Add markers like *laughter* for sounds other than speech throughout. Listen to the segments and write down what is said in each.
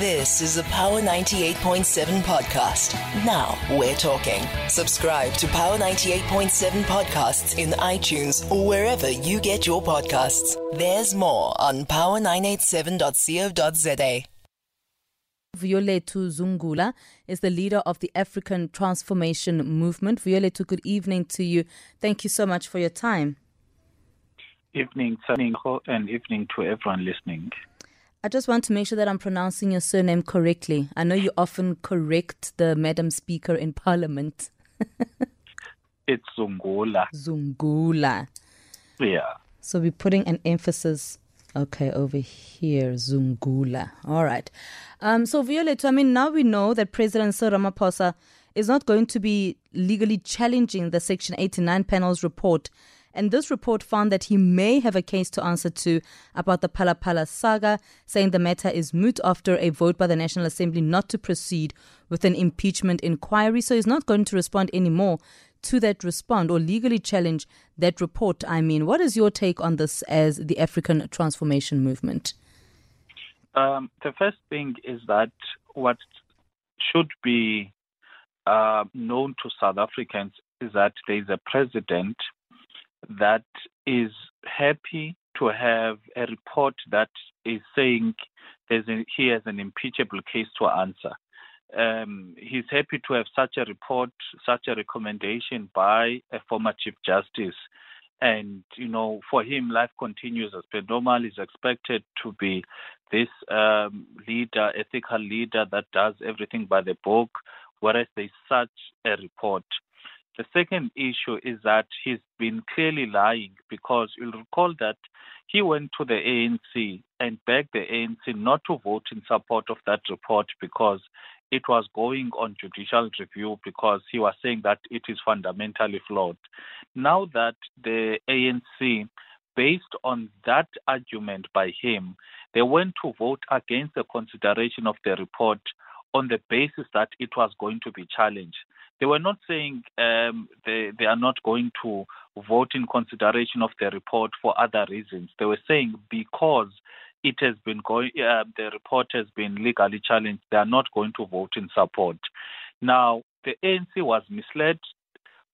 This is a Power 98.7 podcast. Now we're talking. Subscribe to Power 98.7 podcasts in iTunes or wherever you get your podcasts. There's more on power987.co.za. Vuyolwethu Zungula is the leader of the African Transformation Movement. Vuyolwethu, good evening to you. Thank you so much for your time. Evening, Saninho, and evening to everyone listening. I just want to make sure that I'm pronouncing your surname correctly. I know you often correct the Madam Speaker in Parliament. *laughs* it's Zungula. Zungula. Yeah. So we're putting an emphasis Okay, over here, Zungula. All right. Um, so, Violet, I mean, now we know that President Cyril Ramaphosa is not going to be legally challenging the Section 89 panel's report. And this report found that he may have a case to answer to about the Phala saga, saying the matter is moot after a vote by the National Assembly not to proceed with an impeachment inquiry. So he's not going to respond anymore to that respond or legally challenge that report? I mean, what is your take on this as the African transformation movement? Um, the first thing is that what should be uh, known to South Africans is that there is a president that is happy to have a report that is saying there's a, he has an impeachable case to answer um, he's happy to have such a report, such a recommendation by a former Chief Justice. And, you know, for him, life continues as per normal. He's expected to be this um, leader, ethical leader that does everything by the book, whereas there's such a report. The second issue is that he's been clearly lying because you'll recall that he went to the ANC and begged the ANC not to vote in support of that report because it was going on judicial review because he was saying that it is fundamentally flawed. Now that the ANC, based on that argument by him, they went to vote against the consideration of the report on the basis that it was going to be challenged. They were not saying um, they, they are not going to vote in consideration of the report for other reasons. They were saying because it has been going, uh, the report has been legally challenged. They are not going to vote in support. Now, the ANC was misled.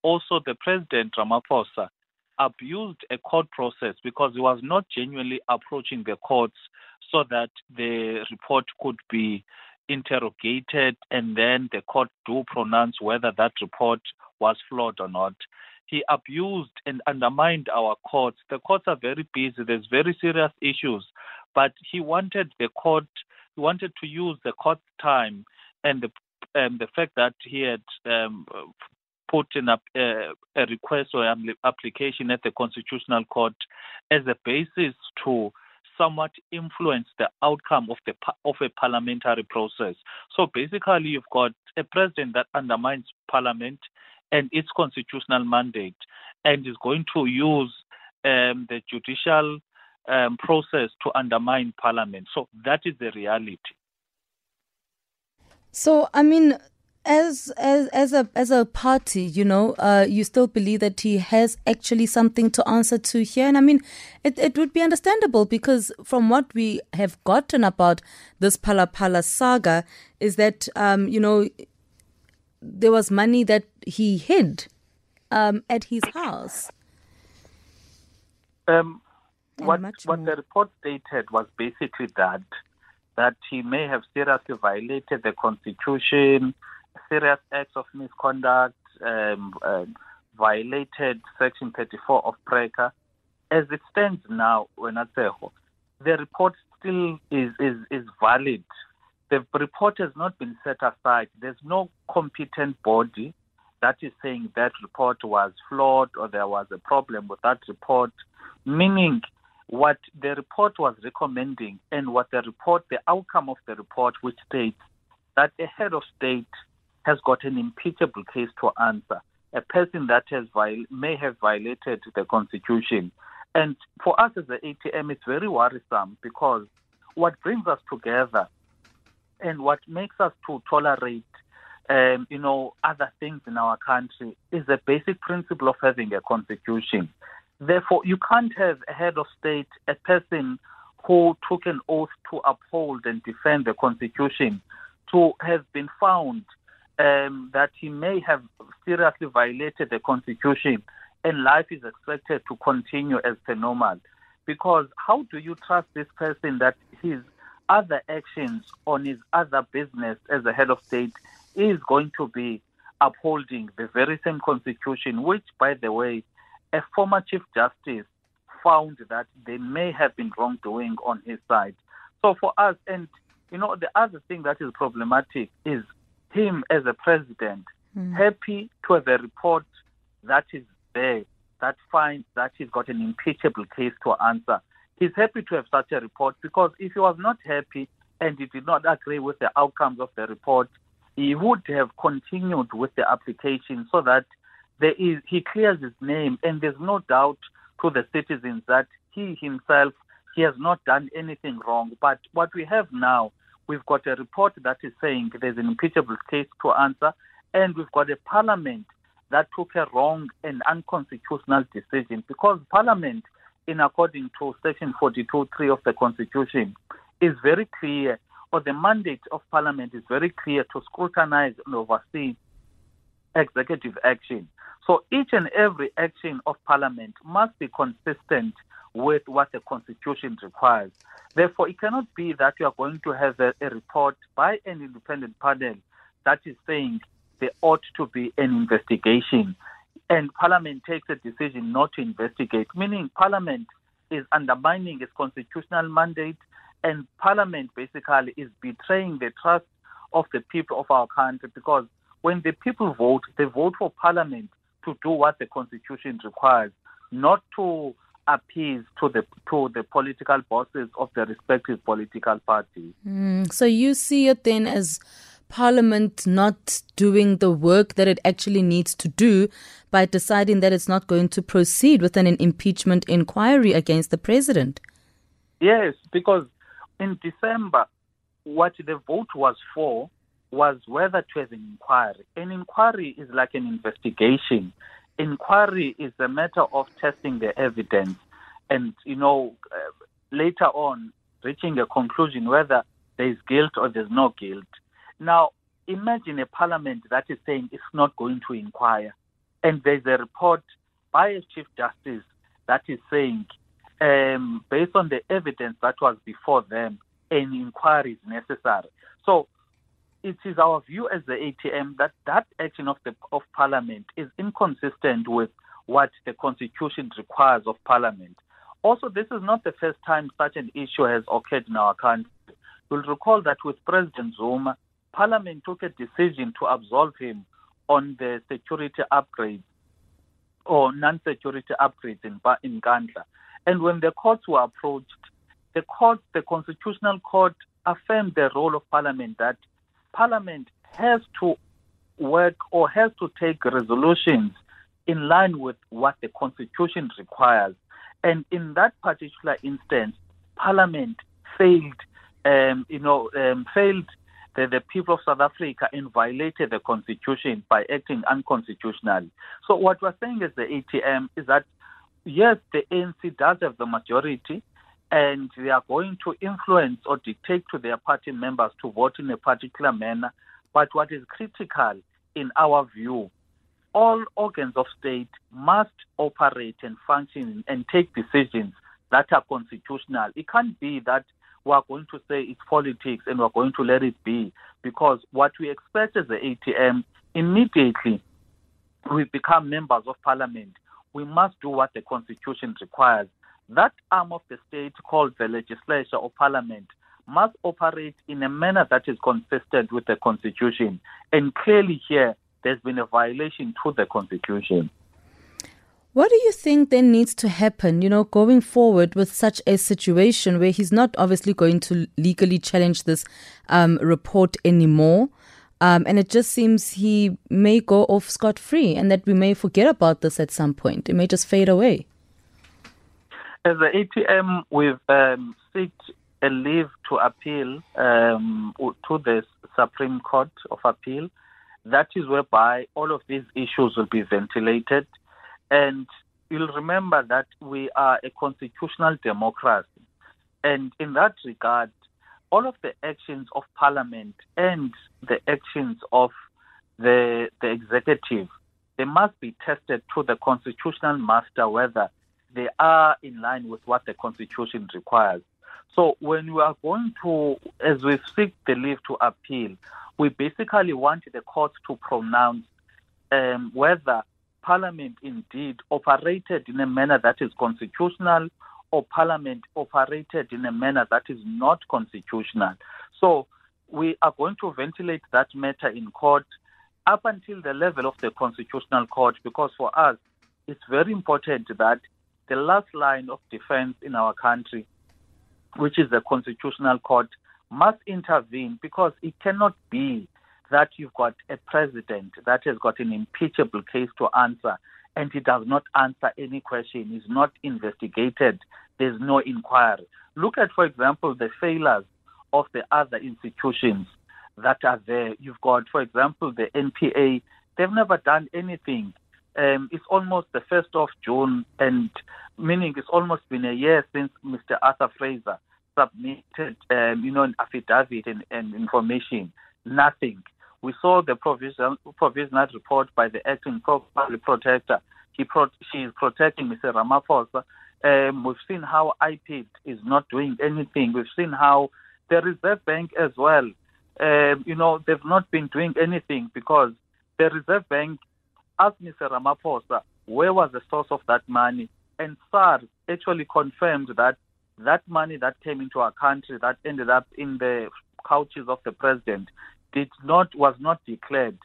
Also, the president Ramaphosa abused a court process because he was not genuinely approaching the courts so that the report could be interrogated and then the court do pronounce whether that report was flawed or not he abused and undermined our courts. The courts are very busy. There's very serious issues, but he wanted the court. He wanted to use the court time and the um, the fact that he had um, put in a, uh, a request or an application at the constitutional court as a basis to somewhat influence the outcome of the of a parliamentary process. So basically, you've got a president that undermines parliament and its constitutional mandate and is going to use um, the judicial um, process to undermine parliament. So that is the reality. So, I mean, as as as a as a party, you know, uh, you still believe that he has actually something to answer to here, and I mean, it it would be understandable because from what we have gotten about this Phala saga is that um, you know there was money that he hid um, at his house. Um, what what the report stated was basically that that he may have seriously violated the constitution, serious acts of misconduct, um, uh, violated Section 34 of PRECCA. As it stands now, the report still is, is, is valid the report has not been set aside. There's no competent body that is saying that report was flawed or there was a problem with that report, meaning what the report was recommending and what the report, the outcome of the report, which states that a head of state has got an impeachable case to answer, a person that has viol- may have violated the constitution. And for us as the ATM, it's very worrisome because what brings us together and what makes us to tolerate um, you know, other things in our country is the basic principle of having a constitution. Therefore, you can't have a head of state, a person who took an oath to uphold and defend the Constitution to have been found um, that he may have seriously violated the Constitution and life is expected to continue as per normal. Because how do you trust this person that his other actions on his other business as a head of state is going to be upholding the very same constitution, which, by the way, a former Chief Justice found that there may have been wrongdoing on his side. So for us, and you know, the other thing that is problematic is him as a president mm. happy to have a report that is there that finds that he's got an impeachable case to answer. He's happy to have such a report because if he was not happy and he did not agree with the outcomes of the report, he would have continued with the application so that there is he clears his name and there's no doubt to the citizens that he himself he has not done anything wrong. But what we have now, we've got a report that is saying there's an impeachable case to answer, and we've got a parliament that took a wrong and unconstitutional decision because parliament, in according to section 42.3 of the constitution, is very clear, or the mandate of parliament is very clear to scrutinize and oversee executive action. So each and every action of Parliament must be consistent with what the Constitution requires. Therefore, it cannot be that you are going to have a, a report by an independent panel that is saying there ought to be an investigation and Parliament takes a decision not to investigate, meaning Parliament is undermining its constitutional mandate and Parliament basically is betraying the trust of the people of our country because when the people vote, they vote for Parliament to do what the Constitution requires, not to appease to the to the political bosses of the respective political parties. Mm, so you see it then as Parliament not doing the work that it actually needs to do by deciding that it's not going to proceed with an impeachment inquiry against the president. Yes, because in December, what the vote was for was whether to have an inquiry. An inquiry is like an investigation. Inquiry is a matter of testing the evidence and, you know, uh, later on reaching a conclusion whether there is guilt or there's no guilt. Now, imagine a parliament that is saying it's not going to inquire, and there's a report by a chief justice that is saying, um, based on the evidence that was before them, an inquiry is necessary. So it is our view as the ATM that that action of the of Parliament is inconsistent with what the Constitution requires of Parliament. Also, this is not the first time such an issue has occurred in our country. You'll recall that with President Zuma, Parliament took a decision to absolve him on the security upgrades or non-security upgrades in in Nkandla. And when the courts were approached, the court, the Constitutional Court, affirmed the role of Parliament that Parliament has to work or has to take resolutions in line with what the Constitution requires. And in that particular instance, Parliament failed, um, you know, um, failed the, the people of South Africa and violated the Constitution by acting unconstitutionally. So what we're saying is the ATM is that yes, the ANC does have the majority, and they are going to influence or dictate to their party members to vote in a particular manner. But what is critical in our view, all organs of state must operate and function and take decisions that are constitutional. It can't be that we are going to say it's politics and we're going to let it be because what we expect as the ATM immediately we become members of parliament, we must do what the constitution requires that arm of the state called the legislature or parliament must operate in a manner that is consistent with the constitution. And clearly here, there's been a violation to the constitution. What do you think then needs to happen, you know, going forward with such a situation where he's not obviously going to legally challenge this um, report anymore? Um, and it just seems he may go off scot free and that we may forget about this at some point. It may just fade away. As the ATM, we've um, sought a leave to appeal um, to the Supreme Court of Appeal. That is whereby all of these issues will be ventilated. And you'll remember that we are a constitutional democracy. And in that regard, all of the actions of Parliament and the actions of the, the executive, they must be tested to the constitutional master whether they are in line with what the constitution requires. So when we are going to, as we seek the leave to appeal, we basically want the court to pronounce um, whether Parliament indeed operated in a manner that is constitutional or Parliament operated in a manner that is not constitutional. So we are going to ventilate that matter in court up until the level of the Constitutional Court because for us, it's very important that the last line of defense in our country, which is the Constitutional Court, must intervene because it cannot be that you've got a president that has got an impeachable case to answer and he does not answer any question, he's not investigated, there's no inquiry. Look at, for example, the failures of the other institutions that are there. You've got, for example, the NPA, they've never done anything. Um, it's almost the 1st of June, and meaning it's almost been a year since Mr. Arthur Fraser submitted, um, you know, an affidavit and, and information. Nothing. We saw the provisional, provisional report by the acting public protector. He pro- she is protecting Mr. Ramaphosa. Um, we've seen how IPID is not doing anything. We've seen how the Reserve Bank as well, um, you know, they've not been doing anything because the Reserve Bank asked Mr. Ramaphosa where was the source of that money, and SARS actually confirmed that that money that came into our country that ended up in the couches of the president did not was not declared.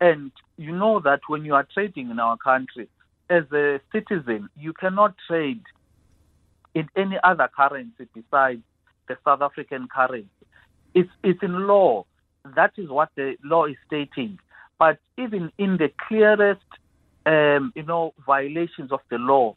And you know that when you are trading in our country, as a citizen, you cannot trade in any other currency besides the South African currency. It's it's in law. That is what the law is stating. But even in the clearest, um, you know, violations of the law,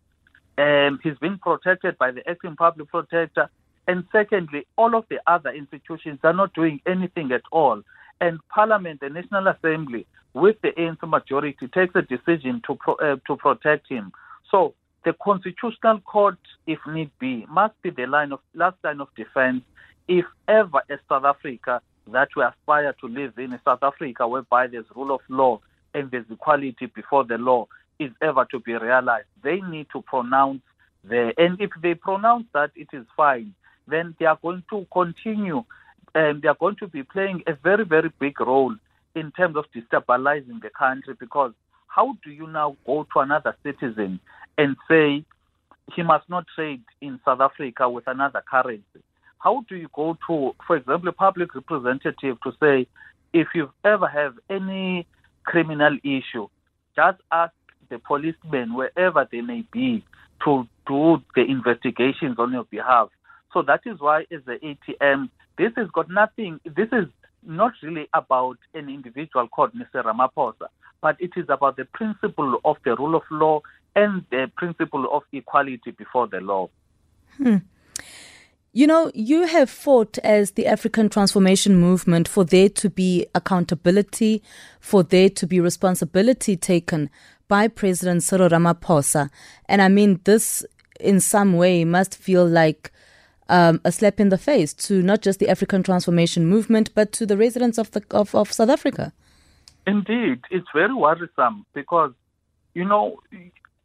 um, he's been protected by the acting public protector. And secondly, all of the other institutions are not doing anything at all. And Parliament, the National Assembly, with the ANC majority, takes a decision to pro, uh, to protect him. So the Constitutional Court, if need be, must be the line of last line of defense. If ever a South Africa that we aspire to live in, a South Africa whereby there's rule of law and there's equality before the law, is ever to be realized, they need to pronounce there. And if they pronounce that it is fine, then they are going to continue and they are going to be playing a very, very big role in terms of destabilizing the country because how do you now go to another citizen and say he must not trade in South Africa with another currency? How do you go to, for example, a public representative to say, if you ever have any criminal issue, just ask the policemen, wherever they may be, to do the investigations on your behalf. So that is why, as the ATM, this has got nothing, this is not really about an individual called Mr. Ramaphosa, but it is about the principle of the rule of law and the principle of equality before the law. Hmm. You know, you have fought as the African Transformation Movement for there to be accountability, for there to be responsibility taken by President Cyril Ramaphosa. And I mean, this in some way must feel like um, a slap in the face to not just the African Transformation Movement, but to the residents of, the, of, of South Africa. Indeed, it's very worrisome because, you know,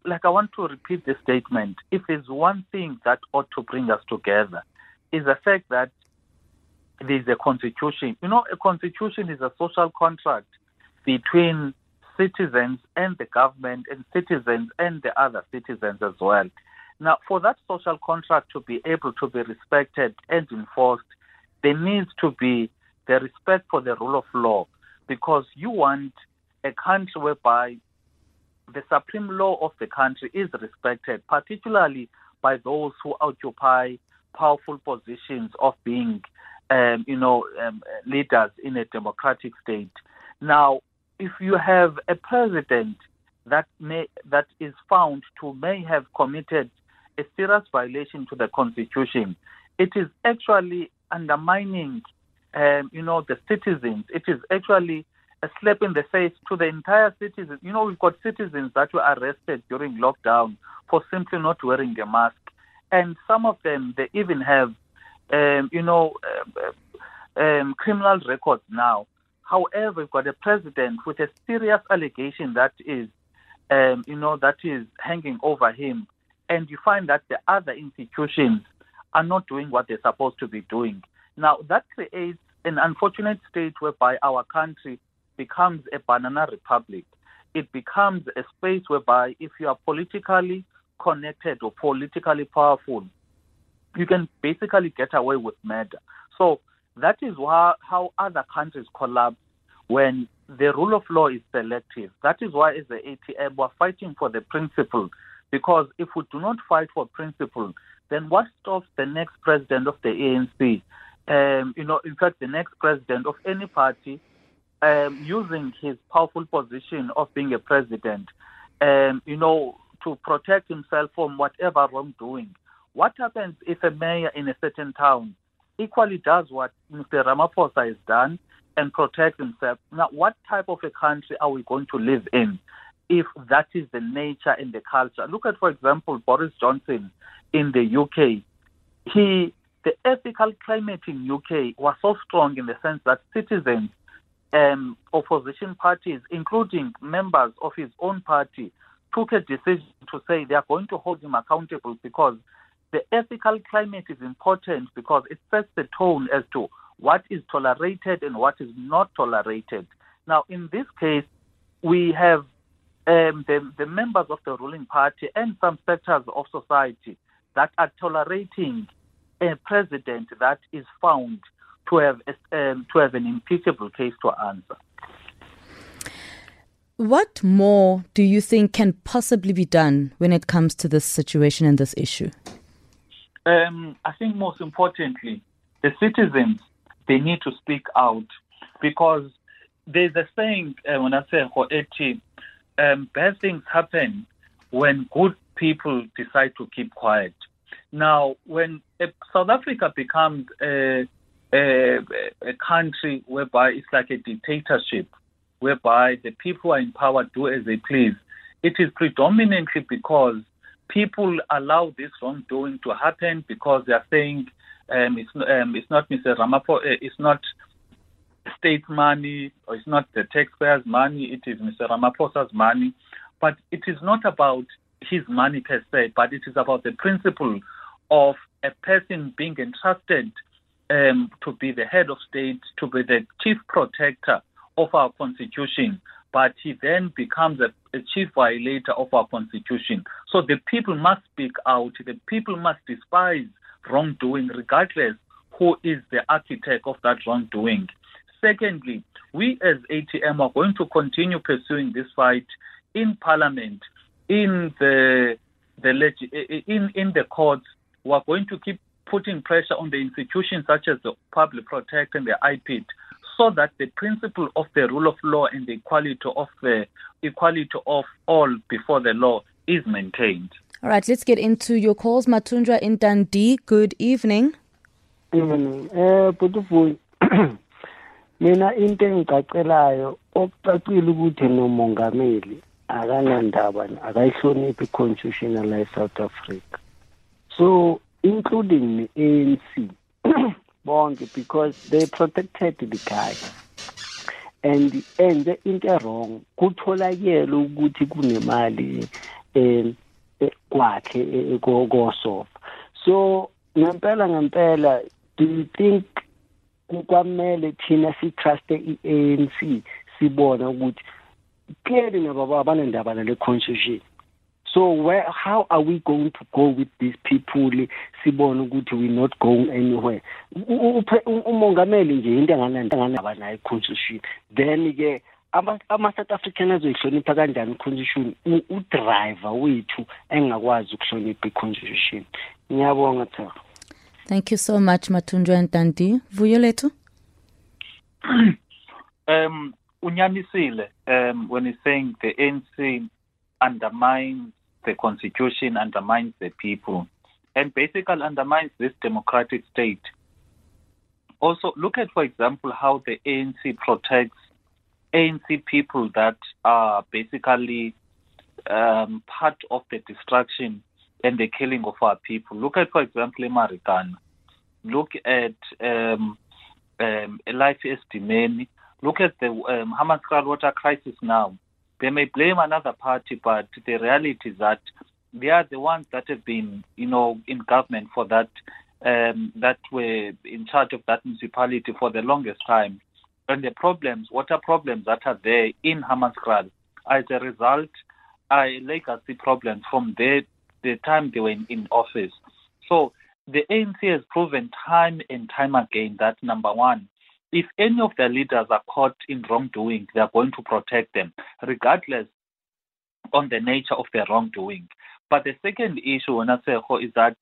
like I want to repeat the statement. If there's one thing that ought to bring us together, is the fact that there's a constitution. You know, a constitution is a social contract between citizens and the government and citizens and the other citizens as well. Now, for that social contract to be able to be respected and enforced, there needs to be the respect for the rule of law because you want a country whereby the supreme law of the country is respected, particularly by those who occupy powerful positions of being, um, you know, um, leaders in a democratic state. Now, if you have a president that may that is found to may have committed a serious violation to the constitution, it is actually undermining, um, you know, the citizens. It is actually a slap in the face to the entire citizens. You know, we've got citizens that were arrested during lockdown for simply not wearing a mask, and some of them they even have um, you know, uh, um, criminal records now. However, we've got a president with a serious allegation that is, um, you know, that is hanging over him, and you find that the other institutions are not doing what they're supposed to be doing. Now, that creates an unfortunate state whereby our country becomes a banana republic. It becomes a space whereby if you are politically connected or politically powerful, you can basically get away with murder. So that is why, how other countries collapse when the rule of law is selective. That is why, as the ATM, we're fighting for the principle. Because if we do not fight for principle, then what stops the next president of the ANC um, you know, in fact, the next president of any party um, using his powerful position of being a president, um, you know, to protect himself from whatever wrongdoing. What happens if a mayor in a certain town equally does what Mr. Ramaphosa has done and protects himself? Now, what type of a country are we going to live in if that is the nature and the culture? Look at, for example, Boris Johnson in the UK. He the ethical climate in UK was so strong in the sense that citizens, um, opposition parties, including members of his own party, took a decision to say they are going to hold him accountable because the ethical climate is important because it sets the tone as to what is tolerated and what is not tolerated. Now, in this case, we have um, the, the members of the ruling party and some sectors of society that are tolerating a president that is found to have um, to have an impeachable case to answer. What more do you think can possibly be done when it comes to this situation and this issue? Um, I think most importantly, the citizens they need to speak out because there's a saying uh, when I say hoeti, um, bad things happen when good people decide to keep quiet. Now, when South Africa becomes a, a, a country whereby it's like a dictatorship, whereby the people who are in power do as they please, it is predominantly because people allow this wrongdoing to happen because they are saying um, it's, um, it's not Mr. Ramaphosa, uh, it's not state money or it's not the taxpayers' money, it is Mr. Ramaphosa's money. But it is not about his money per se, but it is about the principle of a person being entrusted um, to be the head of state, to be the chief protector of our constitution, but he then becomes a, a, chief violator of our constitution. So the people must speak out. The people must despise wrongdoing, regardless who is the architect of that wrongdoing. Secondly, we as ATM are going to continue pursuing this fight in Parliament, in the the in in the courts, we are going to keep putting pressure on the institutions such as the Public Protect and the IPID so that the principle of the rule of law and the equality of the equality of all before the law is maintained. All right, let's get into your calls. Matundra in Dundee, good evening. Evening. Eh Butufu *clears throat* mina into engicacelayo okucacile ukuthi nomongameli akanandaba akayihloniphi i-constitution la e-South Africa so including the *clears throat* ANC bonke because they protected the guy and enze into wrong kutholakele ukuthi kunemali um kwakhe kosofa. So ngempela ngempela do you think kwamele thina si-truste i-ANC sibona ukuthi clearly nabo abanendaba nale constitution so where how are we going to go with these people? Sibone ukuthi we not going anywhere. Umongameli nje into enganandaba nayo i-constitution. Then ke ama-south african azoyihlonipha kanjani i-constitution? Udriver wethu engakwazi ukuhlonipha i-constitution. Ngiyabonga thaba thank you so much mathunjwa ntanti vuyo lethu? *clears throat* Um unyanisile um when he's saying the ANC undermines the constitution, undermines the people, and basically undermines this democratic state. Also, look at, for example, how the ANC protects ANC people that are basically um, part of the destruction and the killing of our people. Look at, for example, Marikana. look at um, um, life look at the um, Hammanskraal water crisis now. They may blame another party, but the reality is that they are the ones that have been, you know, in government for that, um, that were in charge of that municipality for the longest time. And the problems, water problems that are there in Hammanskraal, as a result, are legacy problems from the, the time they were in, in office. So the ANC has proven time and time again that number one, if any of their leaders are caught in wrongdoing, they are going to protect them, regardless on the nature of their wrongdoing. But the second issue, when I Naseho, is that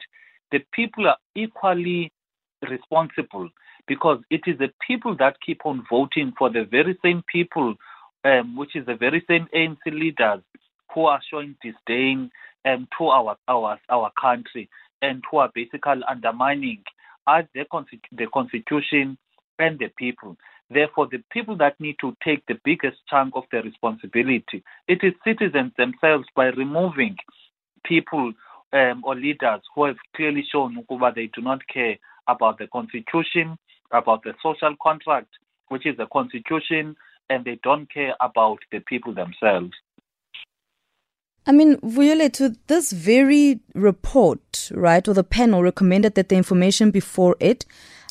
the people are equally responsible because it is the people that keep on voting for the very same people, um, which is the very same ANC leaders who are showing disdain um, to our, our, our country and who are basically undermining us, the, the constitution and the people. Therefore, the people that need to take the biggest chunk of the responsibility, it is citizens themselves by removing people um, or leaders who have clearly shown that they do not care about the constitution, about the social contract, which is the constitution, and they don't care about the people themselves. I mean, Vuyole, to this very report, right, or the panel recommended that the information before it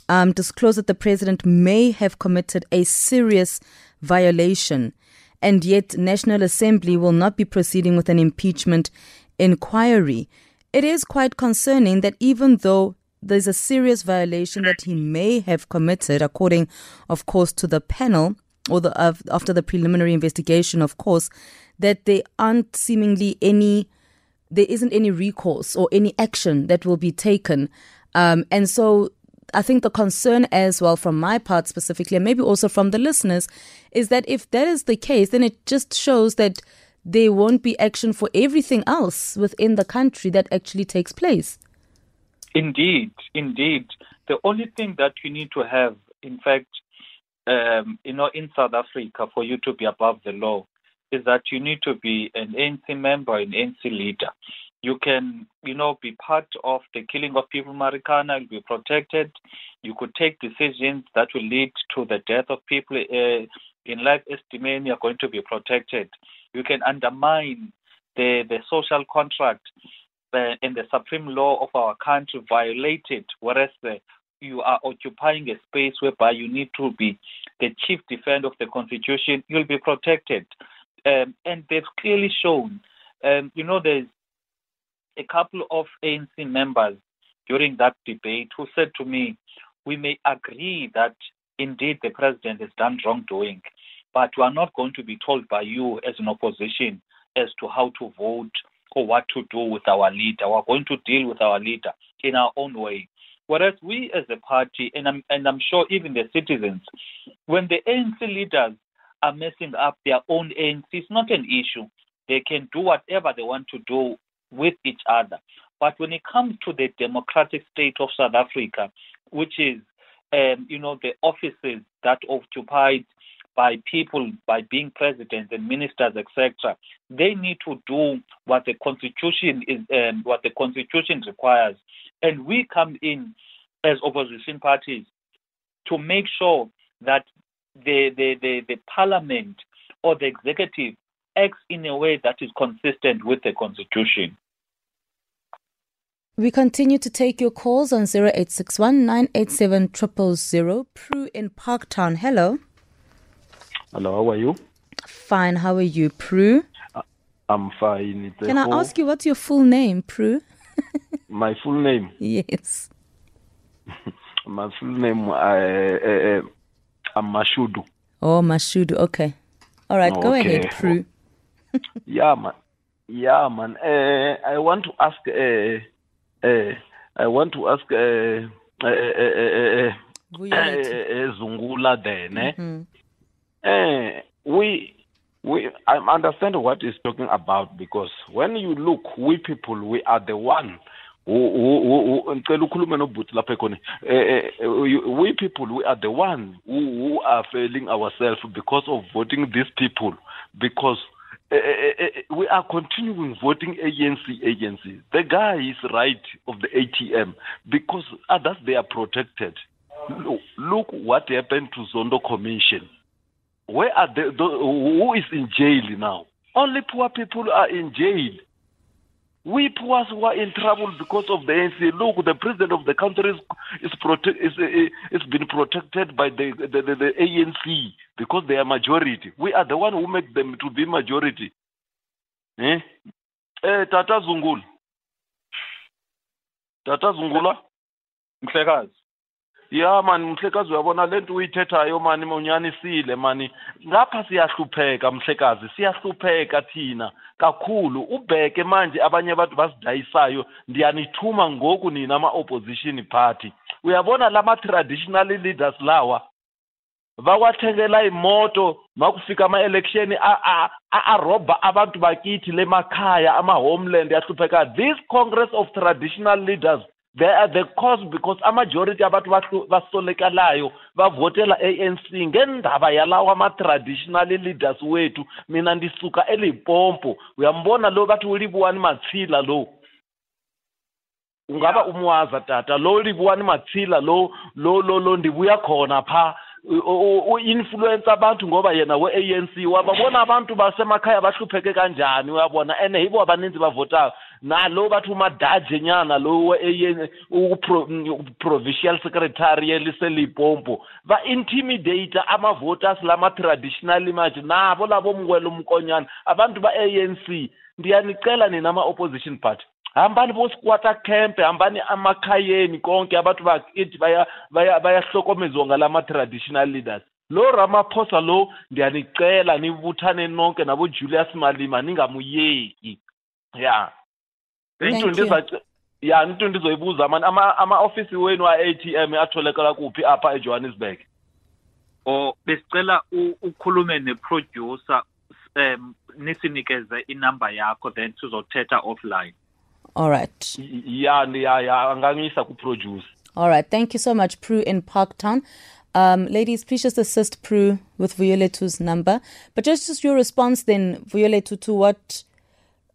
um, disclosed that the president may have committed a serious violation, and yet National Assembly will not be proceeding with an impeachment inquiry. It is quite concerning that even though there's a serious violation that he may have committed, according, of course, to the panel, or the, after the preliminary investigation, of course, that there aren't seemingly any, there isn't any recourse or any action that will be taken. Um, and so I think the concern as well from my part specifically, and maybe also from the listeners, is that if that is the case, then it just shows that there won't be action for everything else within the country that actually takes place. Indeed, indeed. The only thing that you need to have, in fact, um, you know, in South Africa, for you to be above the law, is that you need to be an ANC member, an ANC leader. You can, you know, be part of the killing of people, Marikana, you'll be protected. You could take decisions that will lead to the death of people uh, in Life Esidimeni, you're going to be protected. You can undermine the, the social contract uh, and the supreme law of our country, violate it, whereas you are occupying a space whereby you need to be the chief defender of the constitution, you'll be protected. Um, and they've clearly shown, um, you know, there's a couple of ANC members during that debate who said to me, we may agree that indeed the president has done wrongdoing, but we are not going to be told by you as an opposition as to how to vote or what to do with our leader. We're going to deal with our leader in our own way. Whereas we as a party, and I'm, and I'm sure even the citizens, when the ANC leaders are messing up their own ANC. It's not an issue. They can do whatever they want to do with each other. But when it comes to the democratic state of South Africa, which is, um, you know, the offices that occupied by people, by being presidents and ministers, etc., they need to do what the constitution is, um, what the constitution requires, and we come in as opposition parties to make sure that the, the, the, the parliament or the executive acts in a way that is consistent with the constitution. We continue to take your calls on 0861 987 000. Prue in Parktown. Hello. Hello, how are you? Fine, how are you, Prue? Uh, I'm fine. Can I ask you what's your full name, Prue? *laughs* My full name? Yes. *laughs* My full name, uh, uh, uh I'm Mashudu. Oh, Mashudu. Okay. All right. Go ahead, Prue. Yeah, man. Yeah, man. Uh, I want to ask. Uh, uh, I want to ask. Zungula then. Mm-hmm. we we I understand what he's talking about because when you look, we people, we are the one ngicela ukhulume nobhuti lapha ekhona we people we are the one who, who are failing ourselves because of voting these people because uh, uh, we are continuing voting ANC agencies. The guy is right of the ATM because others they are protected. Look what happened to Zondo Commission. Where are the, the who is in jail now? Only poor people are in jail. We poor were in trouble because of the ANC. Look, the president of the country is is, prote- is, is been protected by the, the, the, the ANC because they are majority. We are the one who make them to be majority. Eh? Eh, Tata Zungul. Tata Zungula. Mhlekazi. Ya mani mhlekazi uyabona le nto uyithethayo mani unyanisile mani. Ngapha siyahlupheka mhlekazi siyahlupheka thina kakhulu. Ubheke manje abanye abantu basidayisayo ndiyanithuma ngoku nina ama-opposition party. Uyabona la ma-traditional leaders lawa vawathengela imoto makufika ama-election arobha abantu bakithi lemakhaya ama-homeland yahlupheka this congress of traditional leaders they are the cause because amajority abantu basolekalayo bavotela ANC ngendaba yalawa ama-traditional leaders wethu. Mina ndisuka elipompo uyambona lo bathi ulibuwani mathila lo. Ungaba umwaza tata lo libuwani mathila lo lo lo lo ndibuya khona pha. U-influence abantu ngoba yena we-ANC wababona abantu basemakhaya bahlupheke kanjani uyabona? And yibo abaninzi bavotayo nalo bathi umadaje nyana lo u-provincial secretary eliselipompo va-intimidate ama-voters lama-traditional manje nabo labo mkwela umkonyana abantu ba-ANC ndiyanicela nina ama-opposition party hambani bosikwata camp hambani amakhayeni konke abantu bakithi bayahlokomezwa ngala ma-traditional leaders. Lo ramaphosa lo ndiyanicela nibuthane nonke nabojulius malima ningamuyeki. Ya. Into ndiza ya into ndizoyibuza mani ama-ofisi wenu a-a t m atholakala kuphi apha ejohannesburg? O besicela ukhulume neproducer um nisinikeze inamba yakho then sizothetha offline. All right. Ya ya ya angangisa kuproduce all right. Thank you so much Prue in parktown. Um, ladies, please just assist Prue with Vuyolwethu's number. But just, just your response then, Vuyolwethu, to what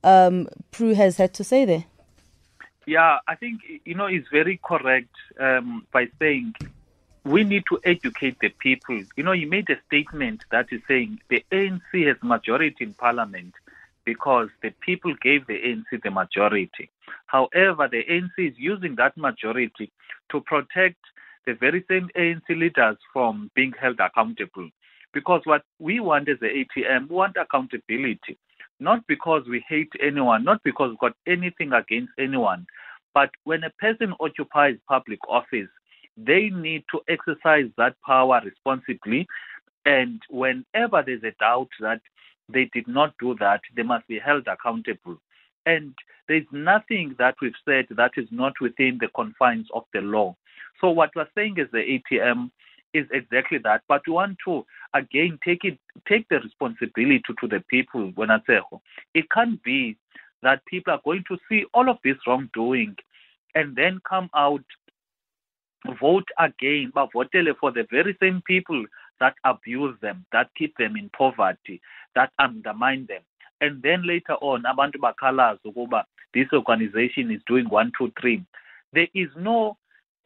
um, Prue has had to say there. Yeah, I think, you know, it's very correct um, by saying we need to educate the people. You know, you made a statement that is saying the ANC has majority in parliament because the people gave the ANC the majority. However, the ANC is using that majority to protect the very same ANC leaders from being held accountable. Because what we want as the ATM, we want accountability, not because we hate anyone, not because we've got anything against anyone, but when a person occupies public office, they need to exercise that power responsibly. And whenever there's a doubt that they did not do that, they must be held accountable. And there's nothing that we've said that is not within the confines of the law. So what we're saying is the ATM is exactly that. But we want to again take it take the responsibility to the people when I say it can't be that people are going to see all of this wrongdoing and then come out vote again but vote for the very same people that abuse them, that keep them in poverty, that undermine them. And then later on, abantu bakalaza ukuba this organization is doing one, two, three. There is no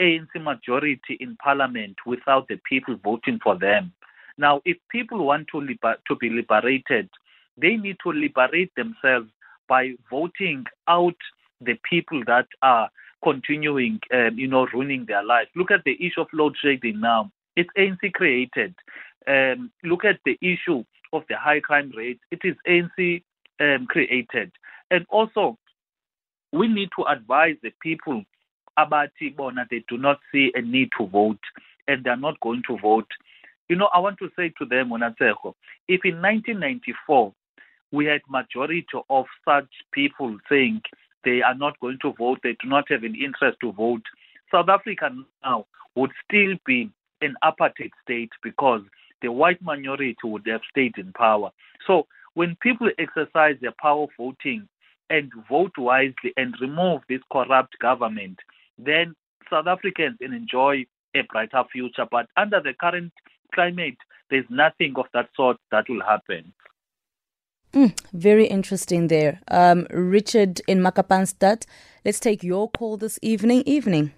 ANC majority in parliament without the people voting for them. Now, if people want to, liber- to be liberated, they need to liberate themselves by voting out the people that are continuing, um, you know, ruining their lives. Look at the issue of load shedding now. It's ANC created. Um, look at the issue of the high crime rate. It is ANC um, created. And also, we need to advise the people abati bona they do not see a need to vote and they're not going to vote. You know, I want to say to them, Monatsejo, if in 1994 we had majority of such people saying they are not going to vote, they do not have an interest to vote, South Africa now would still be an apartheid state because the white minority would have stayed in power. So when people exercise their power of voting and vote wisely and remove this corrupt government, then South Africans can enjoy a brighter future. But under the current climate, there's nothing of that sort that will happen. Mm, very interesting there. Um, Richard in Makapanstad, let's take your call this evening. Evening.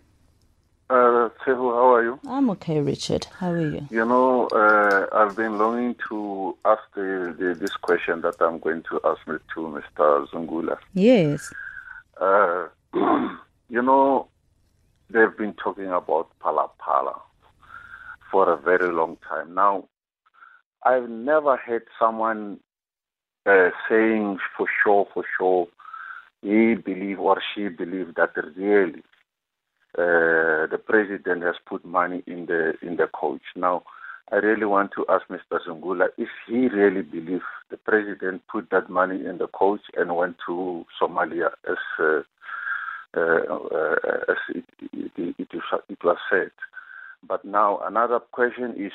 Uh, Sehu, how are you? I'm okay, Richard. How are you? You know, uh, I've been longing to ask the, the, this question that I'm going to ask to Mr. Zungula. Yes. Uh, *clears throat* you know, they've been talking about Phala for a very long time. Now, I've never heard someone uh, saying for sure, for sure, he believe or she believe that really uh, the president has put money in the in the coach. Now, I really want to ask Mr. Zungula if he really believes the president put that money in the coach and went to Somalia as uh, it, it, it, it was said. But now another question is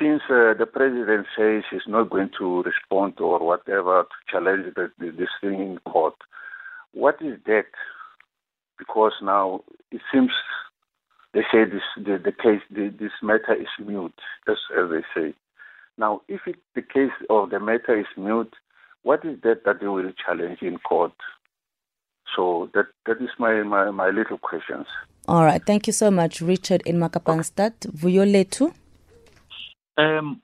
since uh, the president says he's not going to respond or whatever to challenge the, this thing in court, what is that because now it seems they say this the, the case the, this matter is mute, as, as they say. Now, if it, the case of the matter is mute, what is that that they will challenge in court? So that that is my, my, my little questions. All right. Thank you so much, Richard in Makapanstad. Vuyolwethu? Um,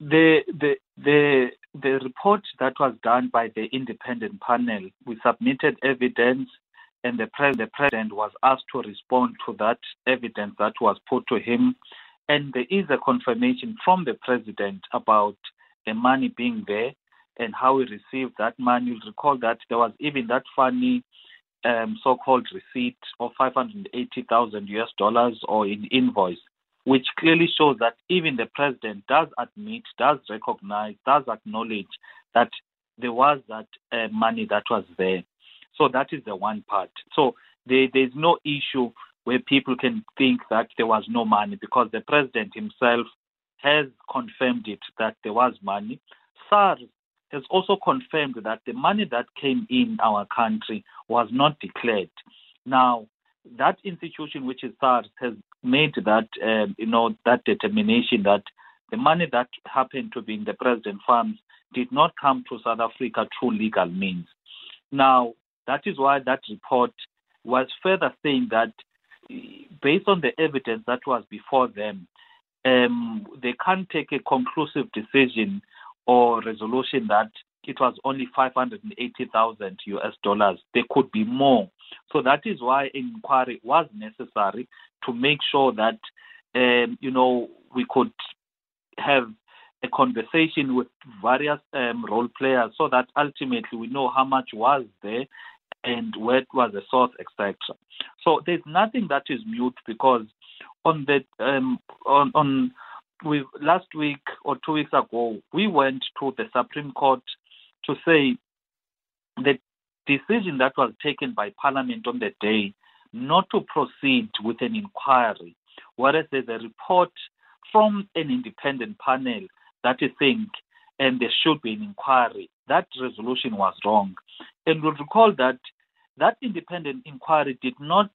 the the the the report that was done by the independent panel, we submitted evidence and the, pre- the president was asked to respond to that evidence that was put to him. And there is a confirmation from the president about the money being there and how he received that money. You'll recall that there was even that funny um, so-called receipt of 580,000 US dollars or in invoice, which clearly shows that even the president does admit, does recognize, does acknowledge that there was that uh, money that was there. So that is the one part. So there, there's no issue where people can think that there was no money because the president himself has confirmed it that there was money. SARS has also confirmed that the money that came in our country was not declared. Now, that institution, which is SARS, has made that um, you know that determination that the money that happened to be in the president funds did not come to South Africa through legal means. Now, that is why that report was further saying that based on the evidence that was before them, um, they can't take a conclusive decision or resolution that it was only 580,000 US dollars. There could be more. So that is why inquiry was necessary to make sure that, um, you know, we could have a conversation with various um, role players so that ultimately we know how much was there and where was the source, etc. So there's nothing that is mute because on the um, on on we last week or two weeks ago we went to the Supreme Court to say the decision that was taken by Parliament on the day not to proceed with an inquiry, whereas there's a report from an independent panel that is saying and there should be an inquiry. That resolution was wrong. And we'll recall that that independent inquiry did not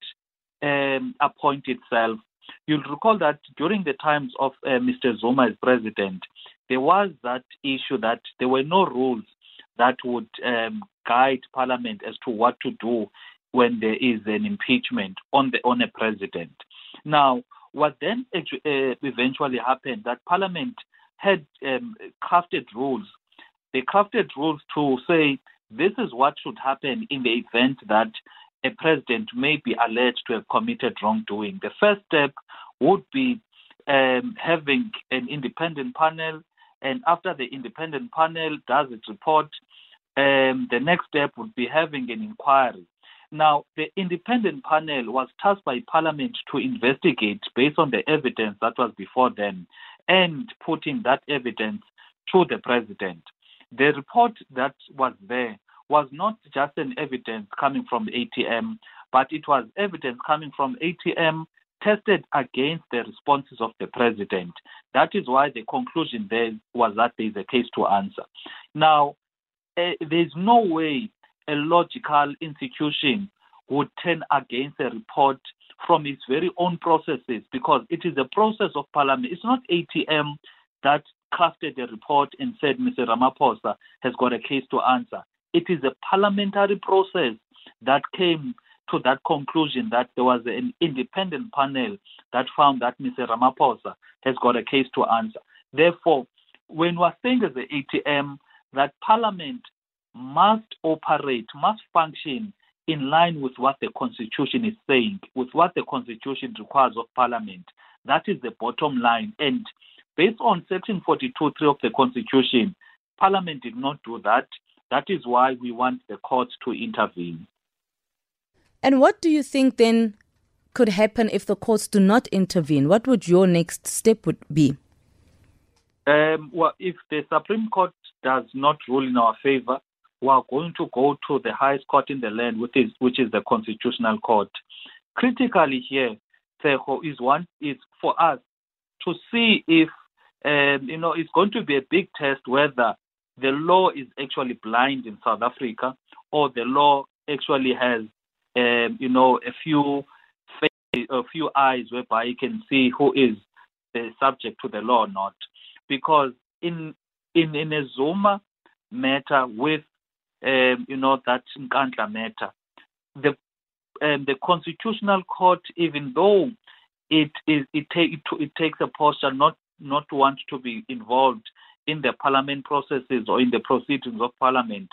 um, appoint itself. You'll recall that during the times of uh, Mr. Zuma as president, there was that issue that there were no rules that would um, guide Parliament as to what to do when there is an impeachment on the on a president. Now, what then uh, eventually happened that Parliament had um, crafted rules. They crafted rules to say this is what should happen in the event that a president may be alleged to have committed wrongdoing. The first step would be um, having an independent panel, and after the independent panel does its report, um, the next step would be having an inquiry. Now, the independent panel was tasked by Parliament to investigate based on the evidence that was before them and putting that evidence to the president. The report that was there was not just an evidence coming from ATM, but it was evidence coming from ATM tested against the responses of the president. That is why the conclusion there was that there is a case to answer. Now, uh, there's no way a logical institution would turn against a report from its very own processes because it is a process of parliament. It's not ATM that crafted the report and said Mr. Ramaphosa has got a case to answer. It is a parliamentary process that came to that conclusion that there was an independent panel that found that Mr. Ramaphosa has got a case to answer. Therefore, when we're saying as the ATM that Parliament must operate, must function in line with what the Constitution is saying, with what the Constitution requires of Parliament. That is the bottom line. And based on Section 42.3 of the Constitution, Parliament did not do that. That is why we want the courts to intervene. And what do you think then could happen if the courts do not intervene? What would your next step would be? Um, well, if the Supreme Court does not rule in our favor, we are going to go to the highest court in the land, which is, which is the Constitutional Court. Critically here, Tshego, is one is for us to see if um, you know it's going to be a big test whether the law is actually blind in South Africa or the law actually has um, you know a few a few eyes whereby you can see who is subject to the law or not. Because in in in a Zuma matter with um, you know that Nkandla matter, the um, the constitutional court, even though it is it, take, it, it takes a posture not not to want to be involved in the parliament processes or in the proceedings of parliament,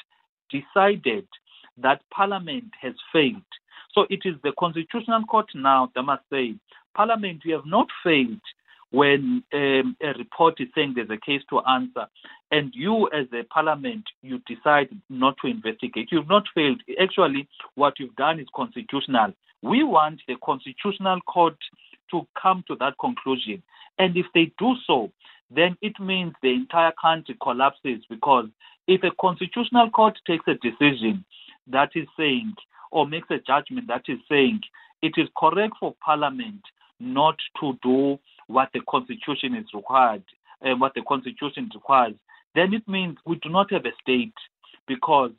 decided that parliament has failed. So it is the constitutional court now that must say, Parliament, you have not failed when um, a report is saying there's a case to answer, and you as a parliament, you decide not to investigate. You've not failed. Actually, what you've done is constitutional. We want the constitutional court to come to that conclusion. And if they do so, then it means the entire country collapses because if a constitutional court takes a decision that is saying or makes a judgment that is saying it is correct for parliament not to do what the constitution is required, uh, what the constitution requires, then it means we do not have a state because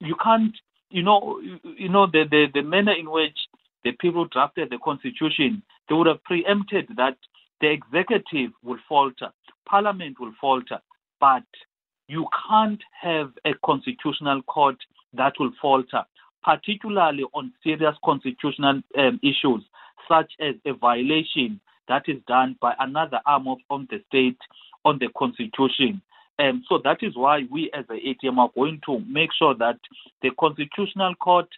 you can't, you know, you know the, the, the manner in which the people drafted the constitution, they would have preempted that the executive will falter, parliament will falter, but you can't have a constitutional court that will falter, particularly on serious constitutional um, issues such as a violation that is done by another arm of, the state on the constitution. Um, so that is why we as the ATM are going to make sure that the constitutional court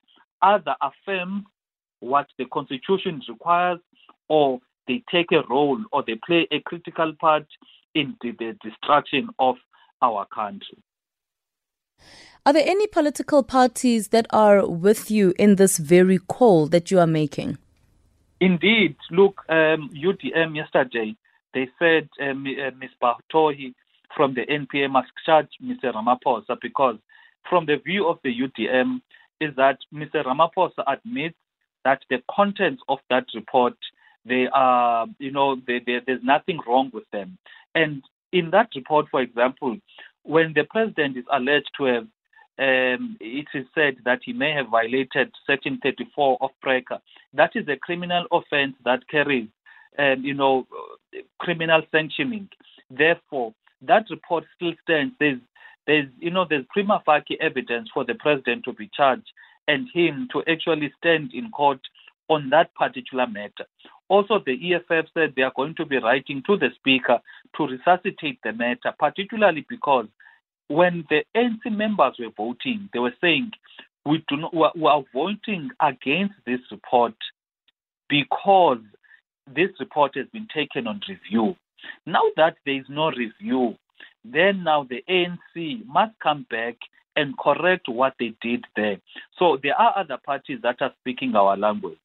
either affirms what the constitution requires or they take a role or they play a critical part in the, the destruction of our country. Are there any political parties that are with you in this very call that you are making? Indeed, look, um, UDM yesterday, they said uh, uh Ms. Batohi from the NPA must charge Mr. Ramaphosa because from the view of the UDM is that Mr. Ramaphosa admits that the contents of that report, they are, you know, they, they, there's nothing wrong with them. And in that report, for example, when the president is alleged to have um, it is said that he may have violated Section 34 of PRECCA. That is a criminal offense that carries, um, you know, criminal sanctioning. Therefore, that report still stands. There's, there's, you know, there's prima facie evidence for the president to be charged and him to actually stand in court on that particular matter. Also, the EFF said they are going to be writing to the speaker to resuscitate the matter, particularly because when the ANC members were voting, they were saying we do not we are voting against this report because this report has been taken on review. Now that there is no review, then now the ANC must come back and correct what they did there. So there are other parties that are speaking our language.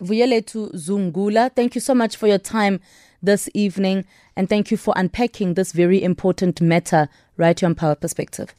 Vuyolwethu Zungula, thank you so much for your time this evening and thank you for unpacking this very important matter right here on Power Perspective.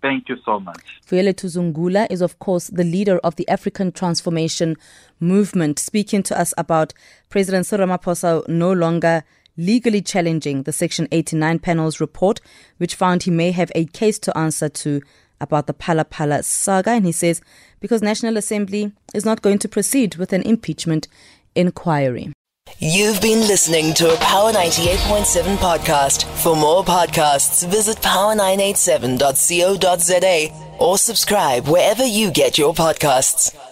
Thank you so much. Vuyolwethu Zungula is, of course, the leader of the African Transformation Movement, speaking to us about President Cyril Ramaphosa no longer legally challenging the Section 89 panel's report, which found he may have a case to answer to about the Phala saga. And he says because National Assembly is not going to proceed with an impeachment inquiry. You've been listening to a Power 98.7 podcast. For more podcasts, visit power987.co.za or subscribe wherever you get your podcasts.